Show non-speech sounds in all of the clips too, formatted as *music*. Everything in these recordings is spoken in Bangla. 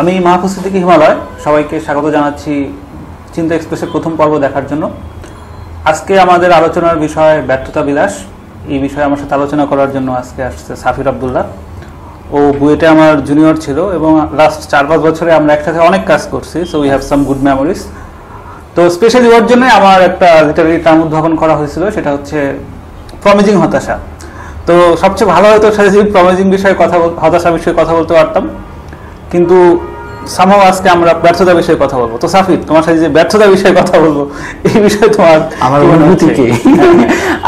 আমি মাহফুজ সিদ্দিকী হিমালয়। সবাইকে স্বাগত জানাচ্ছি চিন্তা এক্সপ্রেসের প্রথম পর্ব দেখার জন্য। আজকে আমাদের আলোচনার বিষয় ব্যর্থতা বিলাস। এই বিষয়ে আমার সাথে আলোচনা করার জন্য আজকে আসছে সাফির আবদুল্লাহ। ও বুয়েটে আমার জুনিয়র ছিল এবং লাস্ট চার পাঁচ বছরে আমরা একসাথে অনেক কাজ করছি so we have some good memories তো স্পেশালি ওর জন্য আমার একটা লিটারারি টার্ম উদ্ভাবন করা হয়েছিল, সেটা হচ্ছে প্রমিজিং হতাশা। তো সবচেয়ে ভালো হয়তো সাথে প্রমিজিং বিষয়ে কথা হতাশা বিষয়ে কথা বলতে পারতাম। কিন্তু সামহাও আজকে আমরা ব্যর্থতা বিষয়ে কথা বলব। তো সাফির তোমার সাথে যে ব্যর্থতা বিষয়ে কথা বলব এই বিষয়ে তোমার আমার অনুভূতি কি?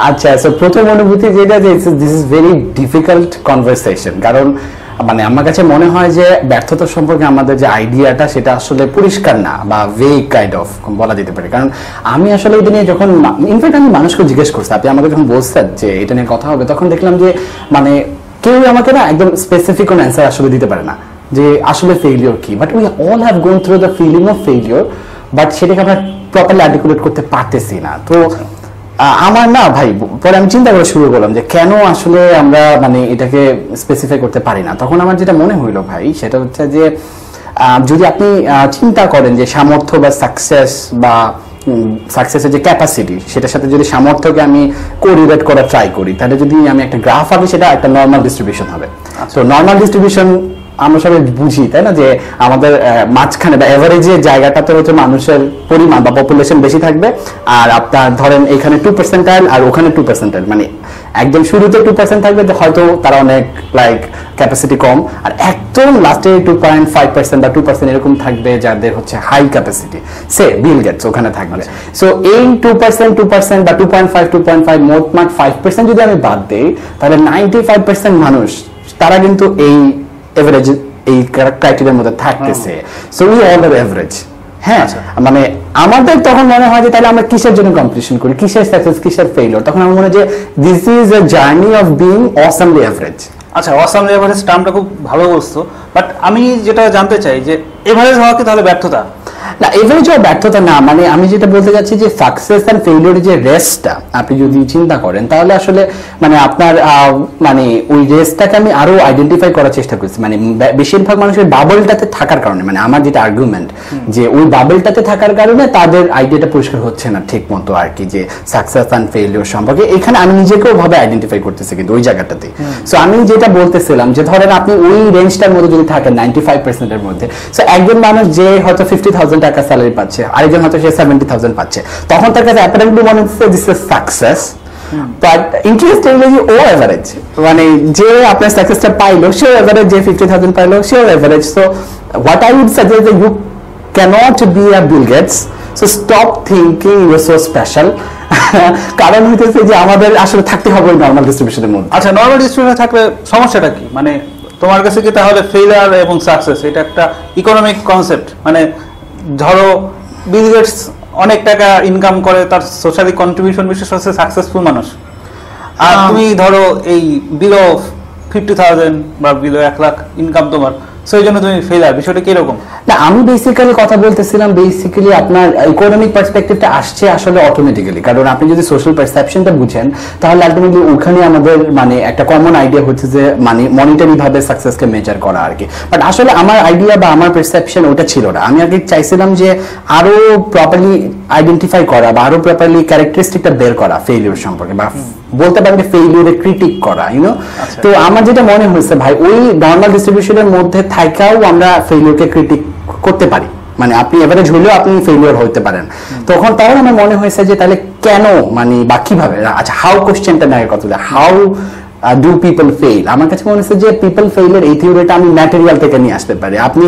আচ্ছা সো প্রথম অনুভূতি যেটা যে this is very difficult conversation কারণ মানে আমার কাছে মনে হয় যে ব্যর্থতা সম্পর্কে আমাদের যে আইডিয়াটা সেটা আসলে পরিষ্কার না বা ভেগ কাইন্ড অফ বলা যেতে পারে। কারণ আমি আসলে এটা নিয়ে যখন ইনফ্যাক্ট আমি মানুষকে জিজ্ঞেস করছি আপনি আমাকে যখন বলছেন যে এটা নিয়ে কথা হবে তখন দেখলাম যে মানে কেউ আমাকে না একদম স্পেসিফিক কোন অ্যান্সার আসলে দিতে পারে না। যে আসলে ফেলিওর কি? But we all have gone through the feeling of failure but সেটাকে আমরা প্রপারলি আর্টিকুলেট করতে পারতেছি না। তো আমার না ভাই পরে আমি চিন্তা করে শুরু করলাম যে কেন আসলে আমরা মানে এটাকে স্পেসিফাই করতে পারি না। তখন আমার যেটা মনে হইল ভাই সেটা হচ্ছে যে যদি আপনি চিন্তা করেন যে সামর্থ্য বা সাকসেস বা সাকসেসের যে ক্যাপাসিটি সেটার সাথে যদি সামর্থ্যকে আমি কোরিলেট করা ট্রাই করি তাহলে যদি আমি একটা গ্রাফ আঁকি সেটা একটা নর্মাল ডিস্ট্রিবিউশন হবে। তো নর্মাল ডিস্ট্রিবিউশন আমরা সবাই বুঝি তাই না? যে আমাদের মাঝখানে বা এভারেজে জায়গাটাতে হচ্ছে মানুষের পরিমাণ বা পপুলেশন বেশি থাকবে। আর আপনার ধরেন এখানে টু পার্সেন্টাইল আর ওখানে টু পার্সেন্টাইল মানে একদম শুরুতে টু পার্সেন্ট থাকবে তো হয়তো তারা অনেক লাইক ক্যাপাসিটি কম। আর একদম লাস্টে টু পয়েন্ট ফাইভ পার্সেন্ট বা টু পার্সেন্ট এরকম থাকবে যাদের হচ্ছে হাই ক্যাপাসিটি সে বিল গেটস ওখানে থাকবে। সো এই টু পার্সেন্ট টু পার্সেন্ট বা two point five two point five মোট মাঠ ফাইভ পার্সেন্ট যদি আমি বাদ দিই তাহলে নাইনটি ফাইভ পার্সেন্ট মানুষ তারা কিন্তু এই এভারেজ এই ক্রাইটেরিয়ার মধ্যে থাকতেছে। So we all are average হ্যাঁ? মানে আমাদের তখন মনে হয় যে তাহলে আমরা কিসের জন্য কম্পিটিশন করি? কিসের সাকসেস কিসের ফেইলিওর তখন আমার মনে হয় যে this is a journey of being awesomely average আচ্ছা অসাম এভারেজ টার্মটা খুব ভালো বলছো। বাট আমি যেটা জানতে চাই যে এভারেজ হওয়া কি তাহলে ব্যর্থতা? না এভারেজ হওয়া ব্যর্থতা না মানে আমি যেটা বলতে যাচ্ছি যে সাকসেস অ্যান্ড ফেইলিওর যে রেসটা আপনি যদি চিন্তা করেন তাহলে আসলে মানে আপনার মানে ওই রেসটাকে আমি আরও আইডেন্টিফাই করার চেষ্টা করছি। মানে বেশিরভাগ মানুষের বাবলটাতে থাকার কারণে মানে আমার যেটা আর্গুমেন্ট যে ওই বাবলটাতে থাকার কারণে তাদের আইডিয়াটা পরিষ্কার হচ্ছে না ঠিক মতো আর কি যে সাকসেস অ্যান্ড ফেইলিওর সম্পর্কে। এখানে আমি নিজেকেও ভাবে আইডেন্টিফাই করতেছি কিন্তু ওই জায়গাটাতে। সো আমি যেটা বলতেছিলাম যে ধরেন আপনি ওই রেঞ্জটার মধ্যে যদি থাকেন নাইনটি ফাইভ পার্সেন্টের মধ্যে সো একজন মানুষ যে হয়তো ফিফটি থাউজেন্ড টাকা স্যালারি পাচ্ছে, আরেকজন হয়তো সে সেভেন্টি থাউজেন্ড পাচ্ছে। তখন তার কাছে অ্যাপারেন্টলি মনে হচ্ছে this is success but interestingly O average মানে যে আপনার সাকসেসটা পাইলো সে এভারেজ যে ফিফটি থাউজেন্ড পাইলো, সেও average so what I would suggest you cannot be a Bill Gates. So, stop thinking you're so special. *laughs* কারণ হইতেছে যে আমাদের আসলে থাকতে হবে নর্মাল ডিস্ট্রিবিউশনের মধ্যে আচ্ছা নর্মাল ডিস্ট্রিবিউশন থাকলে সমস্যাটা কি? মানে তোমার কাছে কি তাহলে ফেলার এবং সাকসেস এটা একটা ইকোনমিক কনসেপ্ট মানে ধরো বিল গেটস অনেক টাকা ইনকাম করে তার সোশ্যালি কন্ট্রিবিউশন বিশেষ হচ্ছে সাকসেসফুল মানুষ। আর তুমি ধরো এই বিলো ফিফটি থাউজেন্ড বা বিলো এক লাখ ইনকাম তোমার সেই জন্য তুমি ফেইলার বিষয়টা কীরকম? না, আমি বেসিক্যালি কথা বলতেছিলাম বেসিক্যালি আপনার ইকোনমিক পার্সপেক্টিভটা আসছে আসলে অটোমেটিক্যালি কারণ আপনি যদি সোশ্যাল পারসেপশনটা বুঝেন, তাহলে আলটিমেটলি ওখানে আমাদের মানে একটা কমন আইডিয়া হচ্ছে যে মানে মনিটারি ভাবে সাকসেসকে মেজার করা আর কি। বাট আসলে আমার আইডিয়া বা আমার পারসেপশন ওটা ছিল না। আমি আগে চাইছিলাম যে, আরও প্রপারলি আইডেন্টিফাই করা বা আরও প্রপারলি ক্যারেক্টারিস্টিকটা বের করা ফেইলিওর সম্পর্কে বা বলতে পারেন যে ফেইলিওরে ক্রিটিক করা ইউনো তো আমার যেটা মনে হয়েছে ভাই ওই নর্মাল ডিস্ট্রিবিউশনের মধ্যে থাকাও আমরা ফেইলিওরকে ক্রিটিক করতে পারি। মানে আপনি এভারেজ হলেও আপনি ফেইলিওর হতে পারেন। তখন তাহলে আমার মনে হয়েছে যে তাহলে কেন মানে বা কীভাবে? আচ্ছা হাউ কোশ্চেনটা না কত হাউ ডু পিপল ফেইল আমার কাছে মনে হচ্ছে যে পিপল ফেইলের এই থিওরিটা আমি ম্যাটেরিয়াল থেকে নিয়ে আসতে পারি। আপনি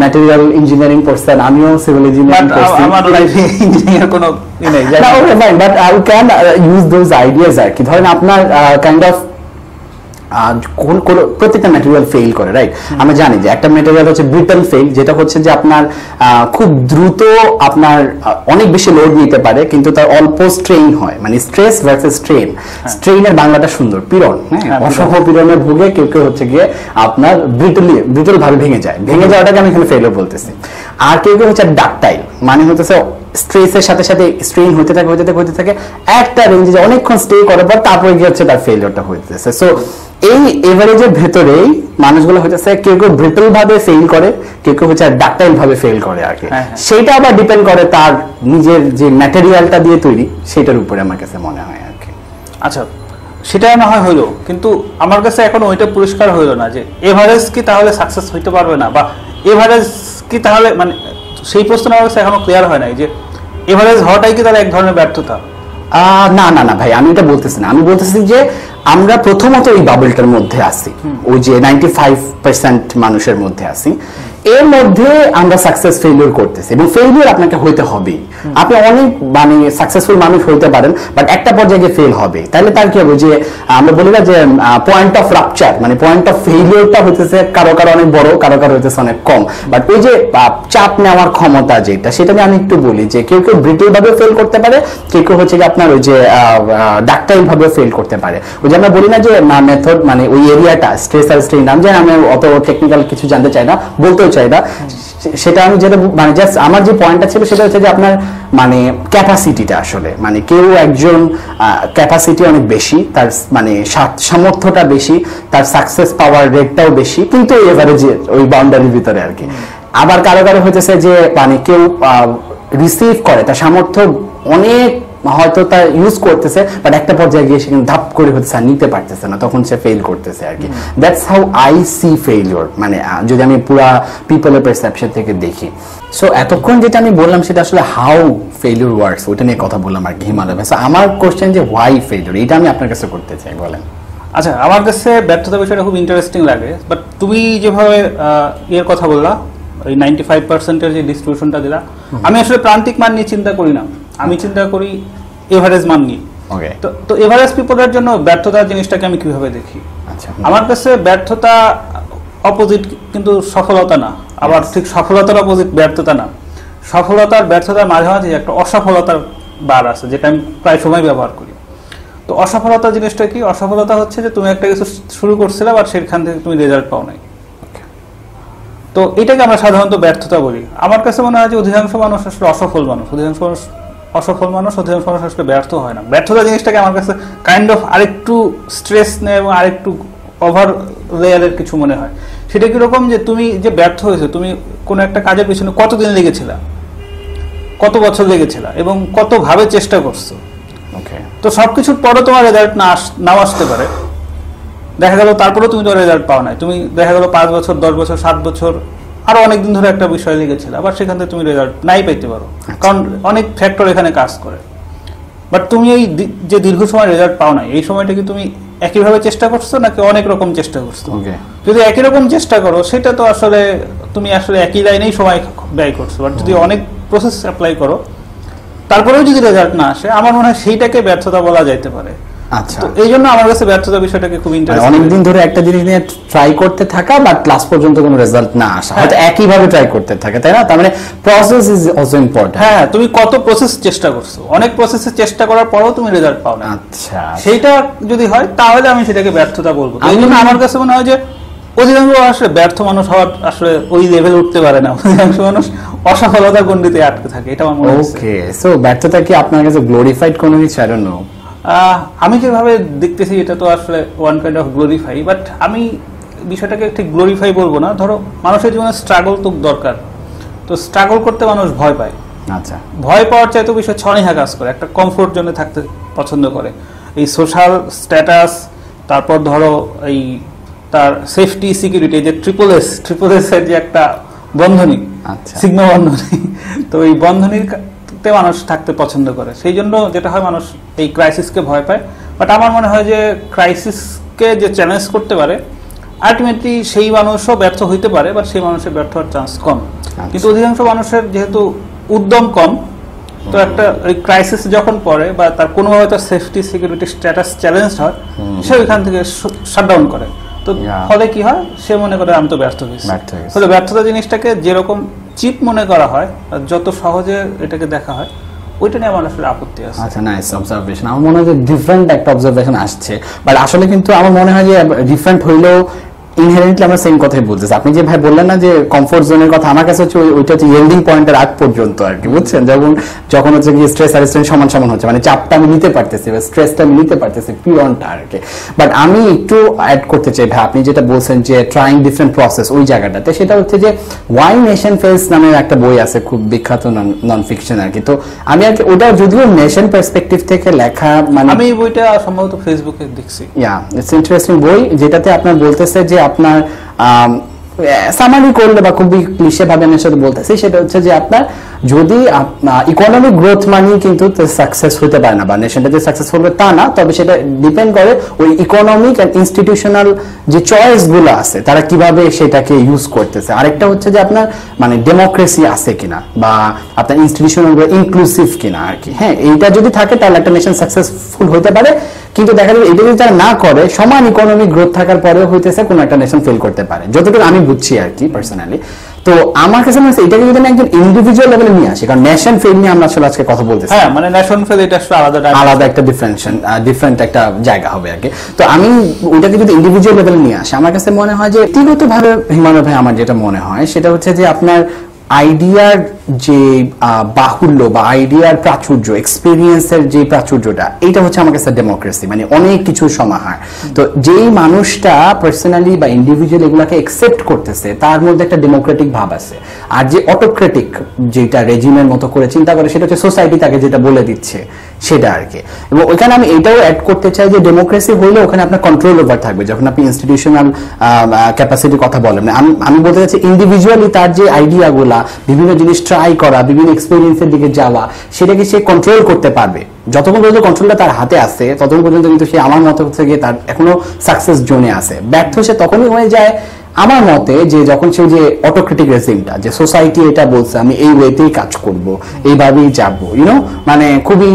ম্যাটেরিয়াল ইঞ্জিনিয়ারিং পড়ছেন আমিও সিভিল ইঞ্জিনিয়ারিং পড়ছি আমার লাইফে ইঞ্জিনিয়ার কোনো but I can use those ideas আর কি। ধরেন আপনার কাইন্ড অফ কোন কোন প্রত্যেকটা ম্যাটেরিয়াল ফেল করে রাইট আমরা জানি যে একটা ম্যাটেরিয়াল হচ্ছে ব্রিটল ফেল যেটা হচ্ছে যে আপনার খুব দ্রুত আপনার অনেক বেশি লোড নিতে পারে কিন্তু তার অল্প স্ট্রেইন হয়। মানে স্ট্রেস ভার্সেস স্ট্রেন স্ট্রেইনের বাংলাটা সুন্দর পীড়ন হ্যাঁ? হ্যাঁ, অসহ পীড়নে ভুগে কেউ কেউ হচ্ছে গিয়ে আপনার ব্রিটলি ব্রিটল ভাবে ভেঙে যায়। ভেঙে যাওয়াটাকে আমি এখানে ফেলও বলতেছি। আর কেউ কেউ হচ্ছে ডাকটাইল মানে হতেছে স্ট্রেসের সাথে সাথে স্ট্রেইন হতে থাকে হতে থাকে হতে থাকে। একটা রেঞ্জে অনেকক্ষণ স্টে করার পর তারপরে গিয়ে হচ্ছে তার ফেলিওরটা হইতেছে। সো এই এভারেজের ভেতরেই মানুষগুলো হচ্ছে কেউ কেউ ব্রিটল ভাবে ফেল করে কেউ কেউ হচ্ছে ডাক্তাইল ভাবে ফেল করে আর কি। হ্যাঁ, হ্যাঁ। সেটা আবার ডিপেন্ড করে তার নিজের যে ম্যাটেরিয়ালটা দিয়ে তৈরি সেটার উপরে আমার কাছে মনে হয় আর কি। আচ্ছা সেটা না হয় হইল কিন্তু আমার কাছে এখন ওইটা পরিষ্কার হইল না যে এভারেজ কি তাহলে সাকসেস হইতে পারবে না বা এভারেজ কি তাহলে মানে সেই প্রশ্ন আমার কাছে এখনও ক্লিয়ার হয় নাই যে এভারেজ হওয়াটাই কি তাহলে এক ধরনের ব্যর্থতা? আহ, না না না ভাই আমি এটা বলতেছি না। আমি বলতেছি যে আমরা প্রথমত এই বাবলটার মধ্যে আছি। ওই যে নাইনটি ফাইভ পার্সেন্ট মানুষের মধ্যে আছি। এর মধ্যে আমরা সাকসেস ফেলিওর করতেছি এবং ফেলিওর আপনাকে হইতে হবেই। আপনি অনেক মানে সাকসেসফুল মানুষ হইতে পারেন বাট একটা পর্যায়ে ফেল হবে। তাহলে তার কি হবে যে, আমরা বলি না যে পয়েন্ট অফ রাপচার মানে পয়েন্ট অফ ফেলিওরটা হইতেছে কারও কারও অনেক বড়, কারও কারও হইতেছে অনেক কম। বাট ওই যে চাপ নেওয়ার ক্ষমতা যেটা, সেটা নিয়ে আমি একটু বলি যে, কেউ কেউ ব্রিটেল ভাবে ফেল করতে পারে, কেউ কেউ হচ্ছে আপনার ওই যে ডাক্তারি ভাবে ফেল করতে পারে। ওই যে আমরা বলি না যে মেথড মানে ওই এরিয়াটা স্ট্রেস আর স্ট্রেন আমি জানি আমি অত টেকনিক্যাল কিছু জানতে চাই না, বলতেও চাই না সেটা আমি যেটা মানে জাস্ট আমার যে পয়েন্টটা ছিল সেটা হচ্ছে যে আপনার মানে ক্যাপাসিটিটা আসলে। মানে কেউ একজন ক্যাপাসিটি অনেক বেশি, তার মানে সামর্থ্যটা বেশি, তার সাকসেস পাওয়ার রেটটাও বেশি, কিন্তু এভারেজে ওই বাউন্ডারির ভিতরে আর কি। আবার কারও কারও হইতেছে যে মানে কেউ রিসিভ করে, তার সামর্থ্য অনেক হয়তো তার ইউজ করতেছে বাট একটা পর্যায়ে গিয়ে সেখানে ধাপ করে হচ্ছে আর নিতে পারতেছে না তখন সে ফেল করতেছে আর কি। That's how I see failure মানে যদি আমি পুরা পিপলের পারসেপশন থেকে দেখি। সো এতক্ষণ যেটা আমি বললাম সেটা আসলে হাউ ফেলিওর ওয়ার্কস ওটা নিয়ে কথা বললাম আর কি হিমালয় ভাই। আমার কোশ্চেন যে হোয়াই ফেলিওর এটা আমি আপনার কাছে করতে চাই বলেন। আচ্ছা আমার কাছে ব্যর্থতা বিষয়টা খুব ইন্টারেস্টিং লাগে বাট তুমি যেভাবে এর কথা বললা ওই নাইনটি ফাইভ পার্সেন্টের যে ডিস্ট্রিবিউশনটা দিলা আমি আসলে প্রান্তিক মান নিয়ে চিন্তা করি না। আমি চিন্তা করি এভারেজ মান নিয়ে। ওকে তো তো এভারেজ পিপলের জন্য ব্যর্থতার জিনিসটাকে আমি কীভাবে দেখি? আচ্ছা। আমার কাছে ব্যর্থতা অপোজিট কিন্তু সফলতা না। আবার ঠিক সফলতার অপোজিট ব্যর্থতা না। সফলতার ব্যর্থতার মাঝামাঝি একটা অসফলতার বার আছে যেটা আমি প্রায় সময় ব্যবহার করি। তো অসফলতা জিনিসটা কি? অসফলতা হচ্ছে যে তুমি একটা কিছু শুরু করছিলে বাট সেখান থেকে তুমি রেজাল্ট পাও নাই। তো এটাকে আমরা সাধারণত ব্যর্থতা বলি। আমার কাছে মনে হয় যে অধিকাংশ মানুষ আসলে অসফল মানুষ। অধিকাংশ মানুষ অসফল মানুষ অধিকাংশ মানুষ আসলে ব্যর্থ হয় না। ব্যর্থতা জিনিসটাকে আমার কাছে কাইন্ড অফ আরেকটু স্ট্রেস নেয় এবং আরেকটু ওভার লেয়ারের কিছু মনে হয়। সেটা কীরকম যে তুমি যে ব্যর্থ হয়েছে তুমি কোনো একটা কাজের পিছনে কতদিন লেগেছিলা? কত বছর লেগেছিলা? এবং কতভাবে চেষ্টা করছ? ওকে তো সবকিছুর পরে তোমার রেজাল্ট না আস- নাও আসতে পারে। দেখা গেল তারপরেও তুমি তো রেজাল্ট পাও নাই। তুমি দেখা গেল পাঁচ বছর দশ বছর সাত বছর আরও অনেকদিন ধরে একটা বিষয় লেগেছিল আবার সেখান থেকে তুমি রেজাল্ট নাই পাইতে পারো। কারণ অনেক ফ্যাক্টর এখানে কাজ করে। বাট তুমি এই যে দীর্ঘ সময় রেজাল্ট পাও নাই এই সময়টা কি তুমি একইভাবে চেষ্টা করছ নাকি অনেক রকম চেষ্টা করছ? যদি একই রকম চেষ্টা করো সেটা তো আসলে তুমি আসলে একই লাইনেই সময় ব্যয় করছ। বাট যদি অনেক প্রসেস অ্যাপ্লাই করো তারপরেও যদি রেজাল্ট না আসে আমার মনে হয় সেইটাকে ব্যর্থতা বলা যাইতে পারে। আচ্ছা। এই জন্য আমার কাছে ব্যর্থতা বিষয়টাকে খুব মানে অনেকদিন ধরে একটা জিনিস নিয়ে ট্রাই করতে থাকা বাট লাস্ট পর্যন্ত কোনো রেজাল্ট না আসা। হয়তো একই ট্রাই করতে থাকে তাই না? তার মানে প্রসেস ইজ অলসো ইম্পর্টেন্ট হ্যাঁ তুমি কত প্রসেস চেষ্টা করছ? অনেক প্রসেসে চেষ্টা করার পরও তুমি রেজাল্ট পাও না। আচ্ছা। যদি হয় তাহলে আমি সেটাকে ব্যর্থতা বলব। এই জন্য আমার কাছে মনে হয় যে অধিকাংশ আসলে ব্যর্থ মানুষ হওয়ার আসলে ওই লেভেল উঠতে পারে না। অধিকাংশ মানুষ অসফলতার গণ্ডিতে আটকে থাকে এটা আমার মনে ওকে সো ব্যর্থতা কি আপনার কাছে গ্লোরিফাইড কোনো কিছু? আই ডোন্ট নো আমি যেভাবে দেখতেছি এটা তো আসলে one kind of glorify but আমি বিষয়টাকে ঠিক গ্লোরিফাই বলব না। ধরো মানুষের জীবনে স্ট্রাগল তো দরকার। তো স্ট্রাগল করতে মানুষ ভয় পায়। আচ্ছা। ভয় পাওয়ার চাইতে বিষয় ছনিহা কাজ করে একটা কমফোর্ট জোনে থাকতে পছন্দ করে। এই সোশ্যাল স্ট্যাটাস তারপর ধরো এই তার সেফটি সিকিউরিটি যে ট্রিপল এস ট্রিপল এস এর যে একটা বন্ধনী আচ্ছা। সিগমা বন্ধনী তো এই বন্ধনীর তে মানুষ থাকতে পছন্দ করে। সেই জন্য যেটা হয় মানুষ এই ক্রাইসিসকে ভয় পায়। বাট আমার মনে হয় যে ক্রাইসিসকে যে চ্যালেঞ্জ করতে পারে আলটিমেটলি সেই মানুষও ব্যর্থ হইতে পারে বা সেই মানুষের ব্যর্থ হওয়ার চান্স কম। কিন্তু অধিকাংশ মানুষের যেহেতু উদ্যম কম তো একটা ওই ক্রাইসিস যখন পড়ে বা তার কোনোভাবে তার সেফটি সিকিউরিটি স্ট্যাটাস চ্যালেঞ্জ হয় সে ওইখান থেকে শাটডাউন করে। তো ফলে কি হয়? সে মনে করে আমি তো ব্যর্থ হয়েছি। ফলে ব্যর্থতা জিনিসটাকে যেরকম চিপ মনে করা হয় যত সহজে এটাকে দেখা হয় ওইটা নিয়ে আমার আসলে আপত্তি আছে। আচ্ছা নাইস অবজারভেশন আমার মনে হয় যে ডিফারেন্ট একটা অবজারভেশন আসছে। বাট আসলে কিন্তু আমার মনে হয় যে ডিফারেন্ট হইলেও ইনহেরেন্টলি আমরা সেম কথাই বলতেছি। আপনি যে ভাই বললেন না যে কমফোর্ট জোনের কথা আমার কাছে হচ্ছে ওইটা হচ্ছে ইয়েল্ডিং পয়েন্টের আগ পর্যন্ত আর কি বুঝছেন? যখন যখন হচ্ছে কি স্ট্রেস আর স্ট্রেন সমান সমান হচ্ছে মানে চাপটা আমি নিতে পারতেছি বা স্ট্রেসটা আমি নিতে পারতেছি পিওনটা আর কি। বাট আমি একটু অ্যাড করতে চাই ভাই আপনি যেটা বলছেন যে ট্রাইং ডিফারেন্ট প্রসেস ওই জায়গাটাতে সেটা হচ্ছে যে ওয়াই নেশন ফেস নামের একটা বই আছে খুব বিখ্যাত নন ফিকশন আর কি। তো আমি আর কি ওটা যদিও নেশন পার্সপেক্টিভ থেকে লেখা মানে আমি এই বইটা সম্ভবত ফেসবুকে দেখছি। ইয়া ইটস ইন্টারেস্টিং বই যেটাতে আপনার বলতেছে যে আপনার সামারি করলে বা খুবই ক্লিশে ভাবে আমি সাথে বলতেছি সেটা হচ্ছে যে আপনার যদি ইকোনমিক গ্রোথ মানেই কিন্তু সাকসেস হতে পারে না, বা নেশনটা যে সাকসেস হবে তা না, তবে সেটা ডিপেন্ড করে ওই ইকোনমিক অ্যান্ড ইনস্টিটিউশনাল যে চয়েসগুলো আছে, তারা কীভাবে সেটাকে ইউজ করতেছে। আরেকটা হচ্ছে যে আপনার মানে ডেমোক্রেসি আছে কিনা, বা আপনার ইনস্টিটিউশনাল ইনক্লুসিভ কিনা আর কি। হ্যাঁ এইটা যদি থাকে, তাহলে একটা নেশন সাকসেসফুল হতে পারে। কিন্তু দেখা যাবে, এটা যদি তারা না করে, সমান ইকোনমিক গ্রোথ থাকার পরেও হইতেছে কোনো একটা নেশন ফেল করতে পারে। যতটুকু আমি বুঝছি আর কি পার্সোনালি তো আমার কাছে মনে হচ্ছে এটাকে যদি আমি একজন ইন্ডিভিজুয়াল লেভেলে নিয়ে আসি কারণ ন্যাশন ফেল নিয়ে আমরা আসলে আজকে কথা বলতেছি হ্যাঁ মানে ন্যাশন ফেল এটা আসলে আলাদা। আলাদা একটা ডিফারেন্সিয়েশন ডিফারেন্ট একটা জায়গা হবে আর কি তো আমি ওইটাকে যদি ইন্ডিভিজুয়াল লেভেলে নিয়ে আসি আমার কাছে মনে হয় যে ব্যক্তিগত ভাবে হিমানভাই ভাই আমার যেটা মনে হয় সেটা হচ্ছে যে আপনার আইডিয়ার যে বাহুল্য বা আইডিয়ার প্রাচুর্য এক্সপিরিয়েন্সের যে প্রাচুর্যটা এটা হচ্ছে আমার কাছে ডেমোক্রেসি মানে অনেক কিছু সমাহার। তো যেই মানুষটা পার্সোনালি বা ইন্ডিভিজুয়াল এগুলাকে একসেপ্ট করতেছে, তার মধ্যে একটা ডেমোক্রেটিক ভাব আছে। আর যে অটোক্রেটিক যেটা রেজিমের মতো করে চিন্তা করে, সেটা হচ্ছে সোসাইটি তাকে যেটা বলে দিচ্ছে, সেটা আর কি। এবং ওইখানে আমি এটাও অ্যাড করতে চাই যে ডেমোক্রেসি হইলে ওখানে আপনার কন্ট্রোল ওভার থাকবে। যখন আপনি ইনস্টিটিউশনাল ক্যাপাসিটির কথা বলেন, আমি বলতে চাচ্ছি ইন্ডিভিজুয়ালি তার যে আইডিয়াগুলা বিভিন্ন জিনিস ট্রাই করা, বিভিন্ন এক্সপিরিয়েন্সের দিকে যাওয়া, সেটাকে সে কন্ট্রোল করতে পারবে। যতক্ষণ পর্যন্ত কন্ট্রোলটা তার হাতে আছে, ততক্ষণ পর্যন্ত কিন্তু সে আমার মতে গিয়ে তার এখনও সাকসেস জোনে আছে। ব্যর্থ সে তখনই হয়ে যায় আমার মতে যে যখন সে যে অটোক্রিটিক রেজিমটা যে সোসাইটি এটা বলছে, আমি এই ওয়েতেই কাজ করব, এইভাবেই যাব ইউনো মানে খুবই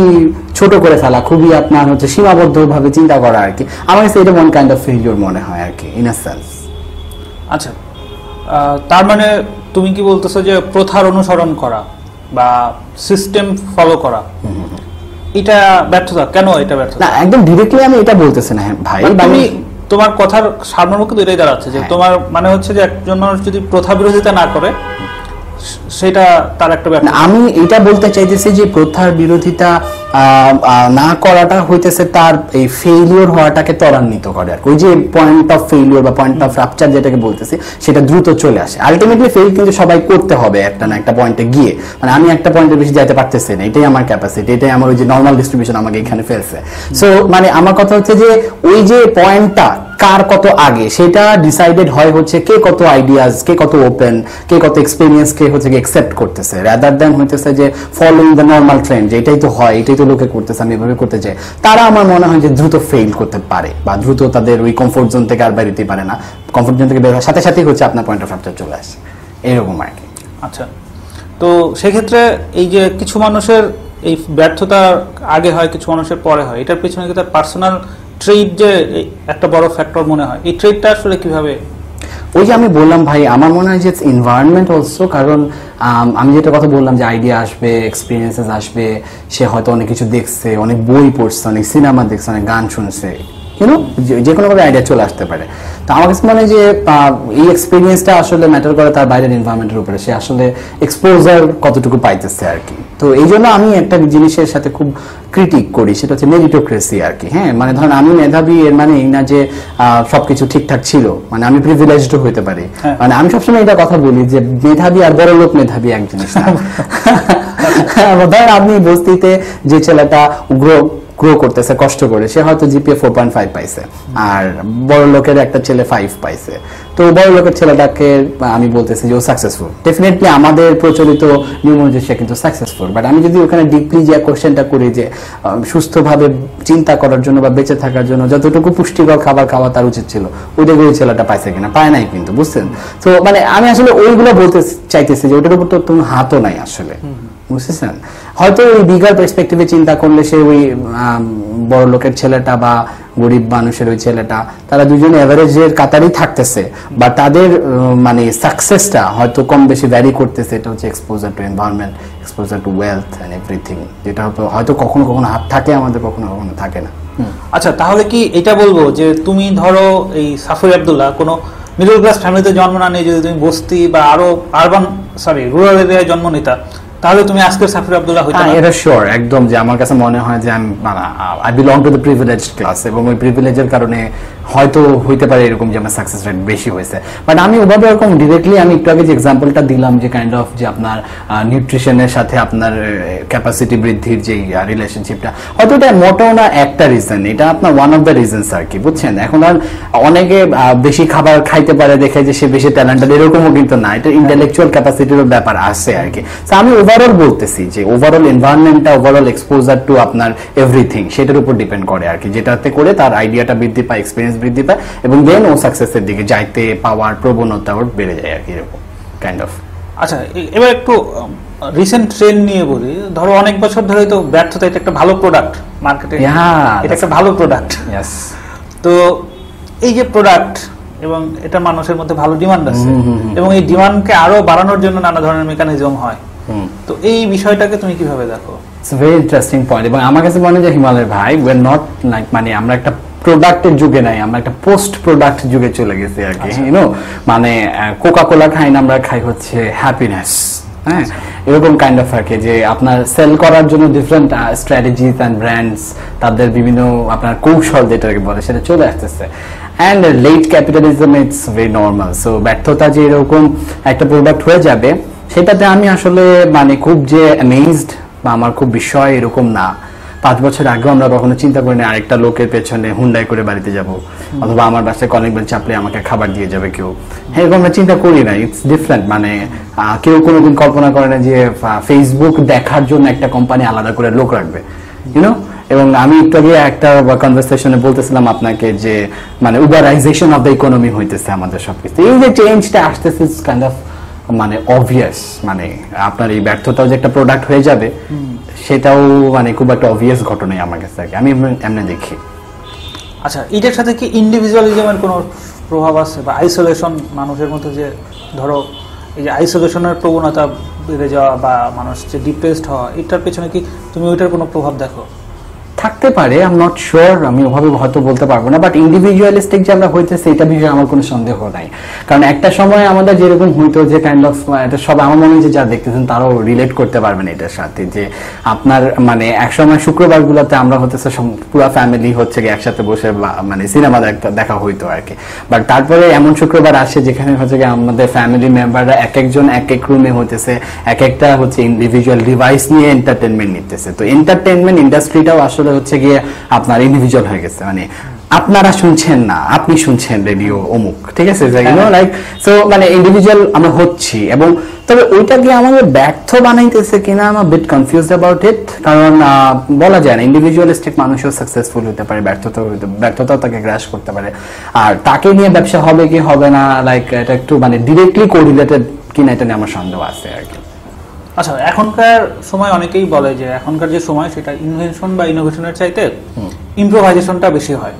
ছোট করে ফেলা, খুবই আপনার হচ্ছে সীমাবদ্ধ ভাবে চিন্তা করা আর কি। আমার কাছে এটা মন কাইন্ড অফ ফেলিওর মনে হয় আর কি ইন আ সেন্স আচ্ছা তার মানে তুমি কি বলতেছো যে প্রথার অনুসরণ করা বা সিস্টেম ফলো করা? এটা ব্যর্থতা? কেন এটা ব্যর্থতা? না একদম ডিরেক্টলি আমি এটা বলতেছি না হ্যাঁ, ভাই মানে আমি- তোমার কথার সারমর্ম কিন্তু এটাই দাঁড়াচ্ছে যে হ্যাঁ। তোমার মানে হচ্ছে যে একজন মানুষ যদি প্রথা বিরোধিতা না করে সেটা তার একটা ব্যর্থতা আমি এটা বলতে চাইতেছি যে প্রথার বিরোধিতা না করাটা হইতেছে তার এই ফেইলিওর হওয়াটাকে ত্বরান্বিত করে আর ওই যে পয়েন্ট অফ ফেইলিওর বা পয়েন্ট অফ রাপচার যেটাকে বলতেছি সেটা দ্রুত চলে আসে। আলটিমেটলি ফেল কিন্তু সবাই করতে হবে একটা না একটা পয়েন্টে গিয়ে। মানে আমি একটা পয়েন্টে বেশি যাইতে পারতেছি না এটাই আমার ক্যাপাসিটি এটাই আমার ওই যে নর্মাল ডিস্ট্রিবিউশন আমাকে এখানে ফেলছে। সো মানে আমার কথা হচ্ছে যে ওই যে পয়েন্টটা কার কত আগে সেটা ডিসাইডেড হয় হচ্ছে কে কত আইডিয়াস কে কত ওপেন কে কত এক্সপিরিয়েন্স কে হচ্ছে একসেপ্ট করতেছে। রাদার হইতেছে যে ফলোইং দ্য নর্মাল ট্রেন্ড যে এটাই তো হয়, এটাই তো লোকে করতেছে, আমি এভাবে করতে চাই। তারা আমার মনে হয় যে দ্রুত ফেইল করতে পারে বা দ্রুত তাদের ওই কমফোর্ট জোন থেকে আর বেরোতে পারে না। কমফোর্ট জোন থেকে বের হওয়ার সাথে সাথেই হচ্ছে আপনার পয়েন্ট অফ ফ্যাক্টর চলে আসে। এরকম আর কি। আচ্ছা। তো সেক্ষেত্রে এই যে কিছু মানুষের এই ব্যর্থতা আগে হয়, কিছু মানুষের পরে হয়, এটার পেছনে কি তার পার্সোনাল ট্রেড যে একটা বড় ফ্যাক্টর মনে হয়। এই ট্রেডটা আসলে কীভাবে ওই যে আমি বললাম ভাই, আমার মনে হয় যে এনভায়রনমেন্ট অলসো কারণ, আমি যেটা কথা বললাম যে আইডিয়া আসবে এক্সপিরিয়েন্সেস আসবে, সে হয়তো অনেক কিছু দেখছে, অনেক বই পড়ছে, অনেক সিনেমা দেখছে, অনেক গান শুনছে ইউনো যে কোনো ভাবে আইডিয়া চলে আসতে পারে। তো আমার কাছে মনে হয় যে এই এক্সপিরিয়েন্সটা আসলে ম্যাটার করে তার বাইরের এনভায়রনমেন্টের উপরে। সে আসলে এক্সপোজার কতটুকু পাইতেছে আর কি। তো এই জন্য আমি একটা জিনিসের সাথে খুব ক্রিটিক করি সেটা হচ্ছে মেরিটোক্রেসি আর কি হ্যাঁ? মানে ধরেন আমি মেধাবী এর মানে এই না যে আহ, সবকিছু ঠিকঠাক ছিল মানে আমি প্রিভিলেজড হতে পারি। হ্যাঁ। মানে আমি সবসময় এটা কথা বলি যে মেধাবী আর বড় লোক মেধাবী এক জিনিস না। *laughs* *laughs* ধরেন আপনি বস্তিতে যে ছেলেটা গ্রো গ্রো করতেছে, কষ্ট করে। সে হয়তো জিপিএ ফোর পয়েন্ট ফাইভ পাইছে আর বড় লোকের একটা ছেলে ফাইভ পাইছে। তো বড় লোকের ছেলেটাকে আমি বলতেছি যে ও সাকসেসফুল ডেফিনেটলি আমাদের প্রচলিত নিয়ম অনুযায়ী সে কিন্তু সাকসেসফুল বাট আমি যদি ওখানে ডিপলি যে কোশ্চেনটা করি যে সুস্থভাবে চিন্তা করার জন্য বা বেঁচে থাকার জন্য যতটুকু পুষ্টিকর খাবার খাওয়া তার উচিত ছিল ওইটাকে ওই ছেলেটা পাইছে কিনা? পায় নাই কিন্তু, বুঝছেন? তো মানে আমি আসলে ওইগুলো বলতে চাইতেছি যে ওটার উপর তো তুমি হাতও নাই আসলে। বুঝতেছেন? হয়তো ওই বিগার পার্সপেক্টিভে চিন্তা করলে সে ওই বড় লোকের ছেলেটা বা গরিব মানুষের ওই ছেলেটা, তারা দুজন এভারেজের কাতারই থাকতেছে। বা তাদের মানে সাকসেসটা হয়তো কম বেশি ভ্যারি করতেছে। এটা হচ্ছে exposure to environment exposure to wealth and everything যেটা হয়তো কখনো কখনো হাত থাকে, আমাদের কখনো কখনো থাকে না। আচ্ছা তাহলে কি এটা বলব যে তুমি ধরো এই সাফরি আব্দুল্লাহ, কোনো মিডল ক্লাস ফ্যামিলিতে জন্ম না নিয়ে যদি তুমি বস্তি বা আরও আরবান সরি রুরাল এরিয়ায় জন্ম নিতা তাহলে তুমি আজকের সাফির আব্দুল্লাহ হইতে না। এটা শিওর একদম যে আমার কাছে মনে হয় যে আমি I belong to the privilege class এবং ওই প্রিভিলেজের কারণে হয়তো হইতে পারে এরকম যে আমার সাকসেস রেট বেশি হয়েছে। বাট আমি ওভাবে এরকম ডিরেক্টলি আমি একটু আগে যে এক্সাম্পলটা দিলাম যে কাইন্ড অফ যে আপনার নিউট্রিশনের সাথে আপনার ক্যাপাসিটি বৃদ্ধির যে রিলেশনশিপটা হয়তো এটা মোটেও না একটা রিজন এটা আপনার ওয়ান অফ দ্য রিজনস আর কি বুঝছেন? এখন আর অনেকে বেশি খাবার খাইতে পারে দেখে যে সে বেশি ট্যালেন্টেড এরকমও কিন্তু না এটা ইন্টেলেকচুয়াল ক্যাপাসিটিরও ব্যাপার আছে আর কি। আমি ওভারঅল বলতেছি যে ওভারঅল এনভায়রনমেন্টটা ওভারঅল এক্সপোজার টু আপনার এভরিথিং সেটার উপর ডিপেন্ড করে আর কি। যেটাতে করে তার আইডিয়াটা বৃদ্ধি পায় এক্সপিরিয়েন্স বৃদ্ধি পায় এবং দেন ও সাকসেসের দিকে যাইতে পাওয়ার প্রবণতা ওর বেড়ে যায় আর কি এরকম কাইন্ড অফ আচ্ছা এবার একটু রিসেন্ট ট্রেন্ড নিয়ে বলি। ধরো অনেক বছর ধরে তো ব্যর্থতা এটা একটা ভালো প্রোডাক্ট মার্কেটে এটা একটা ভালো প্রোডাক্ট ইয়াস তো এই যে প্রোডাক্ট এবং এটা মানুষের মধ্যে ভালো ডিমান্ড আছে। এবং এই ডিমান্ডকে আরও বাড়ানোর জন্য নানা ধরনের মেকানিজম হয়। তো এই বিষয়টাকে তুমি কীভাবে দেখো? ইটস ভেরি ইন্টারেস্টিং পয়েন্ট এবং আমার কাছে মনে হয় হিমালয়ের ভাই ওয়ের নট লাইক মানে আমরা একটা প্রোডাক্টের যুগে নাই আমরা একটা পোস্ট প্রোডাক্ট যুগে চলে গেছি আর কি ইউনো মানে কোকা কোলা খাই না আমরা খাই হচ্ছে হ্যাপিনেস হ্যাঁ? এরকম কাইন্ড অফ আর কি যে আপনার সেল করার জন্য ডিফারেন্ট স্ট্র্যাটেজিস অ্যান্ড ব্র্যান্ডস তাদের বিভিন্ন আপনার কৌশল যেটাকে বলে সেটা চলে আসতেছে। And late capitalism it's very normal so ব্যর্থতা যে এরকম একটা প্রোডাক্ট হয়ে যাবে সেটাতে আমি আসলে মানে খুব যে অ্যামেজড বা আমার খুব বিস্ময় এরকম না। পাঁচ বছর আগেও আমরা কখনো চিন্তা করিনি আরেকটা লোকের পেছনে হুন্ডাই করে বাড়িতে যাব। অথবা আমার বাসায় কলিং বেল চাপলে আমাকে খাবার দিয়ে যাবে কেউ। হ্যাঁ এরকম আমরা চিন্তা করি না ইটস ডিফারেন্ট মানে কেউ কোনোদিন কল্পনা করে না যে ফেসবুক দেখার জন্য একটা কোম্পানি আলাদা করে লোক রাখবে। ইউনো এবং আমি একটু আগে একটা কনভারসেশনে বলতেছিলাম আপনাকে যে মানে উবারাইজেশন অফ দ্য ইকোনমি হইতেছে আমাদের সবকিছু। এই যে চেঞ্জটা আসতেছে কাইন্ড অফ মানে অবভিয়াস মানে আপনার এই ব্যর্থতাও যে একটা প্রোডাক্ট হয়ে যাবে, সেটাও মানে খুব একটা অবভিয়াস ঘটনাই আমার কাছে আর কি। আমি এমনি দেখি। আচ্ছা এটার সাথে কি ইন্ডিভিজুয়ালিজমের কোনো প্রভাব আছে? বা আইসোলেশন মানুষের মধ্যে যে ধরো, এই যে আইসোলেশনের প্রবণতা বেড়ে যাওয়া বা মানুষ যে ডিপ্রেসড হওয়া, এটার পেছনে কি তুমি ওইটার কোনো প্রভাব দেখো? থাকতে পারে আই এম নট শিওর আমি ওভাবে হয়তো বলতে পারব না বাট ইন্ডিভিজুয়ালিস্টিক যে আমরা হইতেছে, এটা বিষয়ে আমার কোনো সন্দেহ নাই। কারণ একটা সময় আমাদের যেরকম হইতো যে কাইন্ড অফ এটা সব আমার মনে হয় যে দেখতেছেন তারাও রিলেট করতে পারবেন এটার সাথে, যে আপনার মানে এক সময় শুক্রবার গুলোতে আমরা হতেছে পুরা ফ্যামিলি হচ্ছে গিয়ে একসাথে বসে মানে সিনেমা দেখা হইতো আর কি। বাট তারপরে এমন শুক্রবার আসে যেখানে হচ্ছে গিয়ে আমাদের ফ্যামিলি মেম্বাররা এক একজন এক এক রুমে হতেছে এক একটা হচ্ছে ইন্ডিভিজুয়াল ডিভাইস নিয়ে এন্টারটেনমেন্ট নিতেছে। তো এন্টারটেনমেন্ট ইন্ডাস্ট্রিটাও আসলে হচ্ছে গিয়ে আপনার ইন্ডিভিজুয়াল হয়ে গেছে। মানে আপনারা শুনছেন না আপনি শুনছেন রেডিও অমুক ঠিক আছে? লাইক সো মানে ইন্ডিভিজুয়াল আমরা হচ্ছি এবং তবে ওইটাকে আমাদের ব্যর্থ বানাইতেছে কিনা আমার বিট কনফিউজ অ্যাবাউট ইট কারণ বলা যায় না ইন্ডিভিজুয়ালিস্টিক মানুষও সাকসেসফুল হতে পারে ব্যর্থতা ব্যর্থতাও তাকে গ্রাস করতে পারে। আর তাকে নিয়ে ব্যবসা হবে কি হবে না লাইক এটা একটু মানে ডিরেক্টলি কোরিলেটেড কিনা এটা নিয়ে আমার সন্দেহ আছে আর কি। আচ্ছা এখনকার সময় অনেকেই বলে যে এখনকার যে সময় সেটা ইনভেনশন বা ইনোভেশনের চাইতে ইম্প্রোভাইজেশনটা বেশি হয়।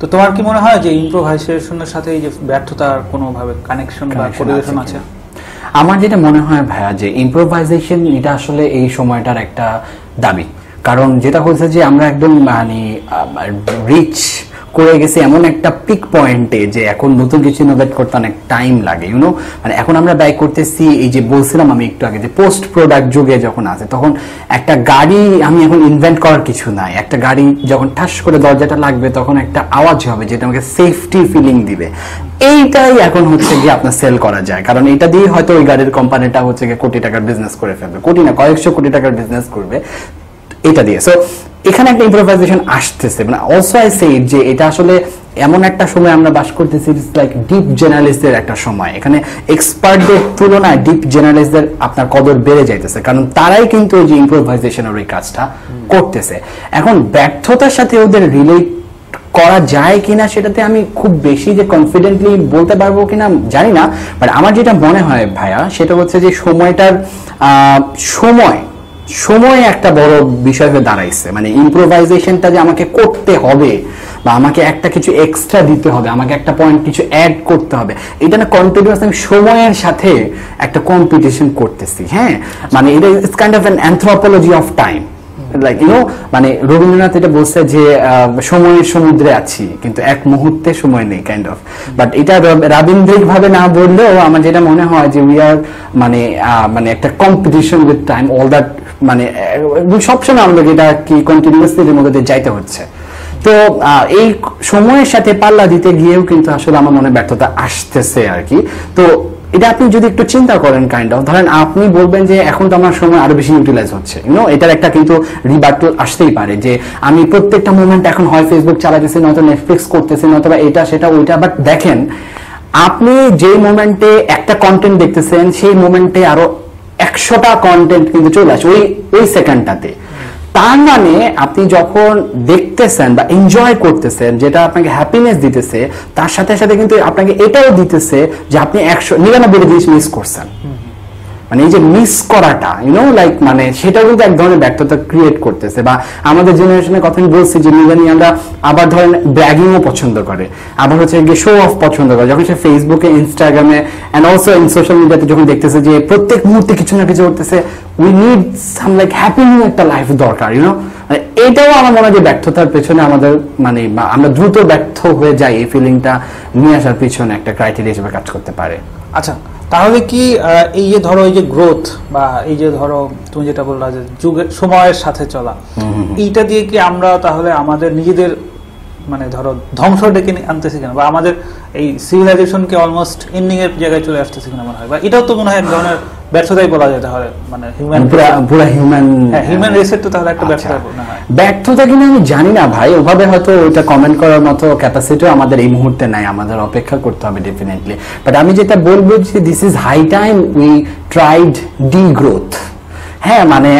তো তোমার কি মনে হয় যে ইম্প্রোভাইজেশনের সাথে এই যে ব্যর্থতার কোনোভাবে কানেকশন বা কোরিলেশন আছে আমার যেটা মনে হয় ভাইয়া যে ইম্প্রোভাইজেশন এটা আসলে এই সময়টার একটা দাবি। কারণ যেটা হচ্ছে যে আমরা একদম মানে রিচ করে গেছি এমন একটা পিক পয়েন্টে যে এখন নতুন কিছু ইনোভেট করতে অনেক টাইম লাগে ইউনো মানে এখন আমরা ব্যয় করতেছি, এই যে বলছিলাম আমি একটু আগে যে পোস্ট প্রোডাক্ট যুগে যখন আছে, তখন একটা গাড়ি আমি এখন ইনভেন্ট করার কিছু নাই। একটা গাড়ি যখন ঠাস করে দরজাটা লাগবে, তখন একটা আওয়াজ হবে যেটা আমাকে সেফটি ফিলিং দিবে। এইটাই এখন হচ্ছে গিয়ে আপনার সেল করা যায়। কারণ এটা দিয়ে হয়তো ওই গাড়ির কোম্পানিটা হচ্ছে গিয়ে কোটি টাকার বিজনেস করে ফেলবে। কোটি না, কয়েকশো কোটি টাকার বিজনেস করবে। এটা দিয়ে। সো এখানে একটা ইম্প্রোভাইজেশন আসতেছে। মানে অলসো আই সে যে এটা আসলে এমন একটা সময় আমরা বাস করতেছি ইটস লাইক ডিপ জেনারেলিস্টদের একটা সময়। এখানে এক্সপার্টদের তুলনায় ডিপ জেনারেলিস্টদের আপনার কদর বেড়ে যাইতেছে। কারণ তারাই কিন্তু ওই যে ইম্প্রোভাইজেশনের ওই কাজটা করতেছে। এখন ব্যর্থতার সাথে ওদের রিলেট করা যায় কিনা সেটাতে আমি খুব বেশি যে কনফিডেন্টলি বলতে পারব কিনা জানি না। বাট আমার যেটা মনে হয় ভাইয়া, সেটা হচ্ছে যে সময়টার সময় সময় একটা বড় বিষয় হয়ে দাঁড়াইছে। মানে ইম্প্রোভাইজেশনটা যে আমাকে করতে হবে বা আমাকে একটা কিছু এক্সট্রা দিতে হবে, আমাকে একটা পয়েন্ট কিছু অ্যাড করতে হবে, এটা না কন্টিনিউয়াস আমি সময়ের সাথে একটা কম্পিটিশন করতেছি হ্যাঁ? মানে এটা it's kind of an anthropology of time মানে রবীন্দ্রনাথ এটা বলছে যে সময়ের সমুদ্রে আছি, কিন্তু এক মুহূর্তে সময় নেই কাইন্ড অফ বাট এটা রাবীন্দ্রিক ভাবে না বললেও আমার যেটা মনে হয় যে উই আর মানে মানে একটা competition with time all that মানে সবসময় আমাদেরকে এটা কি কন্টিনিউয়াসলি এর মধ্যে যাইতে হচ্ছে। তো এই সময়ের সাথে পাল্লা দিতে গিয়েও কিন্তু আসলে আমার মনে ব্যর্থতা আসতেছে আর কি। তো এটা আপনি যদি একটু চিন্তা করেন কাইন্ড অফ ধরেন আপনি বলবেন যে এখন তো আমার সময় আরও বেশি ইউটিলাইজ হচ্ছে। ইউনো এটার একটা কিন্তু রিবার্ট আসতেই পারে যে আমি প্রত্যেকটা মুভমেন্ট এখন হয় ফেসবুক চালাতেছি, নয়তো নেটফ্লিক্স করতেছি নয়তো এটা, সেটা, ওইটা। বাট দেখেন, আপনি যে মোমেন্টে একটা কন্টেন্ট দেখতেছেন, সেই মোমেন্টে আরও একশোটা কন্টেন্ট কিন্তু চলে আসে, ওই ওই সেকেন্ডটাতে তার মানে আপনি যখন দেখতেছেন বা এনজয় করতেছেন, যেটা আপনাকে হ্যাপিনেস দিতেছে, তার সাথে সাথে কিন্তু আপনাকে এটাও দিতেছে যে আপনি একশো নিরানব্বই জিনিস মিস করছেন। মানে এই যে মিস করাটা ইউনো লাইক মানে সেটা কিন্তু এক ধরনের ব্যর্থতা ক্রিয়েট করতেছে। বা আমাদের জেনারেশনের কথা আমি বলছি যে মিলেনিয়ালরা আবার ধরেন ব্র্যাগিংও পছন্দ করে। আবার হচ্ছে গিয়ে শো অফ পছন্দ করে। যখন সে ফেসবুকে ইনস্টাগ্রামে অ্যান্ড অলসো ইন সোশ্যাল মিডিয়াতে যখন দেখতেছে যে প্রত্যেক মুহূর্তে কিছু না কিছু করতেছে we need some like happy একটা লাইফ দরকার ইউনো এটাও আমার মনে হয় যে ব্যর্থতার পেছনে আমাদের মানে আমরা দ্রুত ব্যর্থ হয়ে যাই এই ফিলিংটা নিয়ে আসার পিছনে একটা ক্রাইটেরিয়া হিসেবে কাজ করতে পারে। আচ্ছা তাহলে কি এই যে ধরো এই যে গ্রোথ বা এই যে ধরো তুমি যেটা বললা যে যুগের সময়ের সাথে চলা এইটা দিয়ে কি আমরা তাহলে আমাদের নিজেদের মানে ধরো ধ্বংস ডেকে আনতেছি কেন? বা আমাদের এই সিভিলাইজেশনকে অলমোস্ট এন্ডিং এর জায়গায় চলে আসতেছে কিনা মনে হয়? বা এটাও তো মনে হয় এক ধরনের ব্যর্থতাই বলা যায় তাহলে মানে হিউম্যান পুরা পুরা হিউম্যান হিউম্যান রেসের তো তাহলে একটা আচ্ছা। ব্যর্থতা মনে হয়। ব্যর্থতা কিনা আমি জানি না ভাই ওভাবে হয়তো ওইটা কমেন্ট করার মতো ক্যাপাসিটিও আমাদের এই মুহূর্তে নাই আমাদের অপেক্ষা করতে হবে ডেফিনেটলি বাট আমি যেটা বলব যে this is high time we tried degrowth হ্যাঁ মানে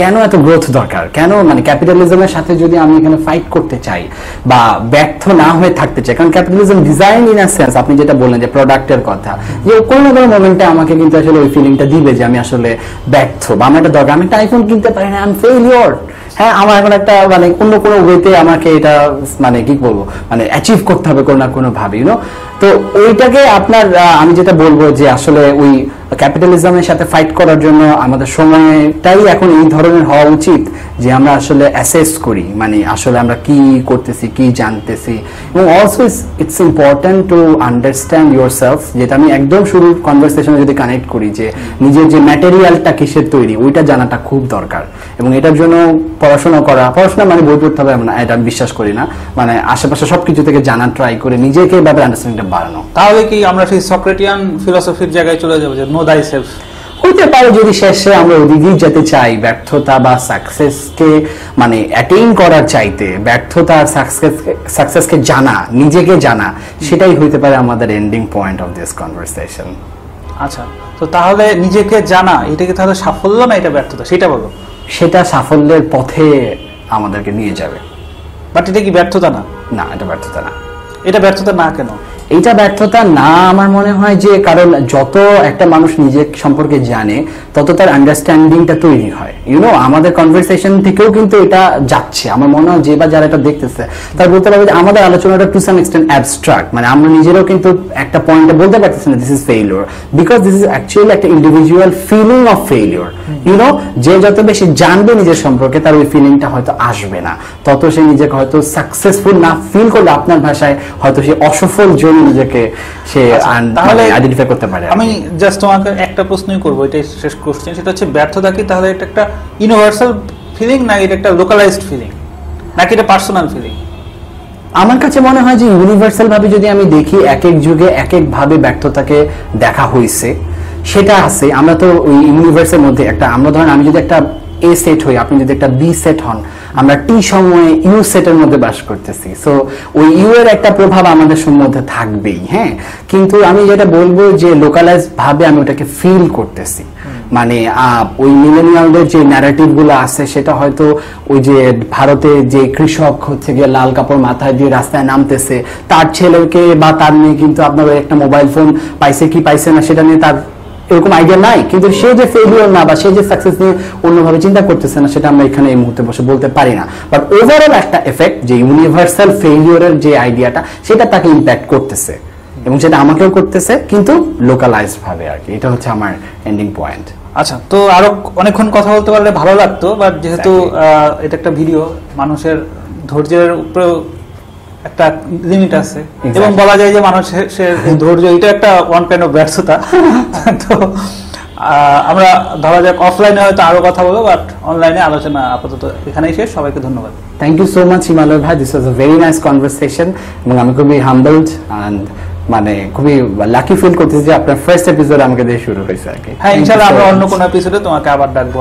কেন এত গ্রোথ দরকার? কেন মানে ক্যাপিটালিজমের সাথে যদি আমি এখানে ফাইট করতে চাই বা ব্যর্থ না হয়ে থাকতে চাই, কারণ ক্যাপিটালিজম ডিজাইন ইন সেন্স আপনি যেটা বললেন যে প্রোডাক্টের কথা, যে কোনো না কোনো মোমেন্টে আমাকে কিন্তু আসলে ওই ফিলিংটা দিবে যে আমি আসলে ব্যর্থ বা আমার একটা দরকার। আমি একটা আইফোন কিনতে পারি না আই এম ফেলিওর হ্যাঁ আমার এখন একটা মানে অন্য কোনো ওয়েতে আমাকে এটা মানে কি বলব মানে অ্যাচিভ করতে হবে কোনো না কোনো ভাবে ইউনো তো ওইটাকে আপনার আমি যেটা বলব যে আসলে ওই ক্যাপিটালিজমের সাথে ফাইট করার জন্য আমাদের সময়টাই এখন এই ধরনের হওয়া উচিত। যে আমরা আসলে অ্যাসেস করি মানে আসলে আমরা কি করতেছি, কি জানতেছি। এবং also it's important to understand yourself যেটা আমি একদম শুরুর কনভারসেশনে যদি কানেক্ট করি যে নিজের যে ম্যাটেরিয়ালটা কিসের তৈরি, ওইটা জানাটা খুব দরকার। এবং এটার জন্য পড়াশোনা করা, পড়াশোনা মানে বই পড়তে হবে এমন এটা আমি বিশ্বাস করি না। মানে আশেপাশে সবকিছু থেকে জানা ট্রাই করে নিজেকে ব্যাপারে আন্ডারস্ট্যান্ডিংটা বাড়ানো। তাহলে কি আমরা সেই সক্রেটিয়ান ফিলোসফির জায়গায় চলে যাব যে নো দাই সেলফ হইতে পারে যদি শেষে আমরা ওদিকেই যেতে চাই ব্যর্থতা বা সাকসেসকে মানে অ্যাটেইন করার চাইতে ব্যর্থতা আর সাকসেসকে জানা নিজেকে জানা সেটাই হইতে পারে আমাদের ending point of this conversation আচ্ছা তো তাহলে নিজেকে জানা এটাকে তাহলে সাফল্য না এটা ব্যর্থতা? সেটা বলো। সেটা সাফল্যের পথে আমাদেরকে নিয়ে যাবে। বাট এটা কি ব্যর্থতা না? না এটা ব্যর্থতা না। এটা ব্যর্থতা না কেন? এইটা ব্যর্থতা না আমার মনে হয় যে কারণ যত একটা মানুষ নিজের সম্পর্কে জানে, তত তার আন্ডারস্ট্যান্ডিংটা তৈরি হয়। ইউনো আমাদের কনভারসেশন থেকেও কিন্তু এটা যাচ্ছে। আমার মনে হয় যে বা যারা এটা দেখতেছে, তারা বলতে পারবে যে আমাদের আলোচনাটা টু সাম এক্সটেন্ট অ্যাবস্ট্রাক্ট মানে আমরা নিজেরাও কিন্তু একটা পয়েন্টে বলতে পারতেছি না this is failure because this is actually একটা individual feeling of failure you know যে যত বেশি জানবে নিজের সম্পর্কে, তার ওই ফিলিংটা হয়তো আসবে না। তত সে নিজেকে হয়তো সাকসেসফুল না ফিল করলে আপনার ভাষায় হয়তো সে অসফল জন্য নিজেকে সে আচ্ছা, তাহলে মানে আইডেন্টিফাই করতে পারে আমি জাস্ট তোমাকে একটা প্রশ্নই করব এটাই শেষ কোশ্চেন সেটা হচ্ছে ব্যর্থতা কি? তাহলে এটা একটা ইউনিভার্সাল ফিলিং না এটা একটা লোকালাইজড ফিলিং নাকি এটা পার্সোনাল ফিলিং আমার কাছে মনে হয় যে ইউনিভার্সাল ভাবে যদি আমি দেখি এক এক যুগে এক এক ভাবে ব্যর্থতাকে দেখা হয়েছে সেটা আছে। আমরা তো ওই ইউনিভার্সের মধ্যে একটা আমরা ধরেন আমি যদি একটা এ সেট হই। আপনি যদি একটা বি সেট হন আমরা টি সময়ে ইউ সেটের মধ্যে বাস করতেছি। সো ওই ইউ এর একটা প্রভাব আমাদের সম্বন্ধে থাকবেই হ্যাঁ? কিন্তু আমি যেটা বলব যে লোকালাইজ ভাবে আমি ওটাকে ফিল করতেছি। মানে ওই মিলেনিয়ালদের যে ন্যারেটিভগুলো আছে সেটা হয়তো ওই যে ভারতে যে কৃষক হচ্ছে গিয়ে লাল কাপড় মাথায় দিয়ে রাস্তায় নামতেছে তার ছেলেকে বা তার মেয়ে কিন্তু আপনার একটা মোবাইল ফোন পাইছে কি পাইছে না সেটা নিয়ে তার এরকম আইডিয়া নাই কিন্তু সে যে ফেলিওর না বা সে যে সাকসেস নিয়ে অন্যভাবে চিন্তা করতেছে না সেটা আমরা এখানে এই মুহূর্তে বসে বলতে পারি না। বাট ওভারঅল একটা এফেক্ট যে ইউনিভার্সাল ফেলিওরের যে আইডিয়াটা সেটা তাকে ইম্প্যাক্ট করতেছে। এবং সেটা আমাকেও করতেছে কিন্তু লোকালাইজ ভাবে আর কি। এটা হচ্ছে আমার এন্ডিং পয়েন্ট আচ্ছা তো আরও অনেকক্ষণ কথা বলতে পারলে ভালো লাগতো বাট যেহেতু আহ, এটা একটা ভিডিও মানুষের ধৈর্যের উপরেও একটা লিমিট আছে। এবং বলা যায় যে মানুষের ধৈর্য এটা একটা ওয়ান কাইন্ড অফ ব্যর্থতা। *laughs* তো আমরা ধরা যাক অফলাইনে হয়তো আরও কথা বলব বাট অনলাইনে আলোচনা আপাতত এখানেই শেষ। সবাইকে ধন্যবাদ। Thank you so much Himalaya ভাই this was a very nice conversation এবং আমি খুবই হাম্বলড অ্যান্ড মানে খুবই লাকি ফিল করতেছি যে আপনার ফার্স্ট এপিসোড আমাকে দিয়ে শুরু হয়েছে আর কি। হ্যাঁ so আমরা অন্য. কোনো এপিসোডে তোমাকে আবার ডাকবো।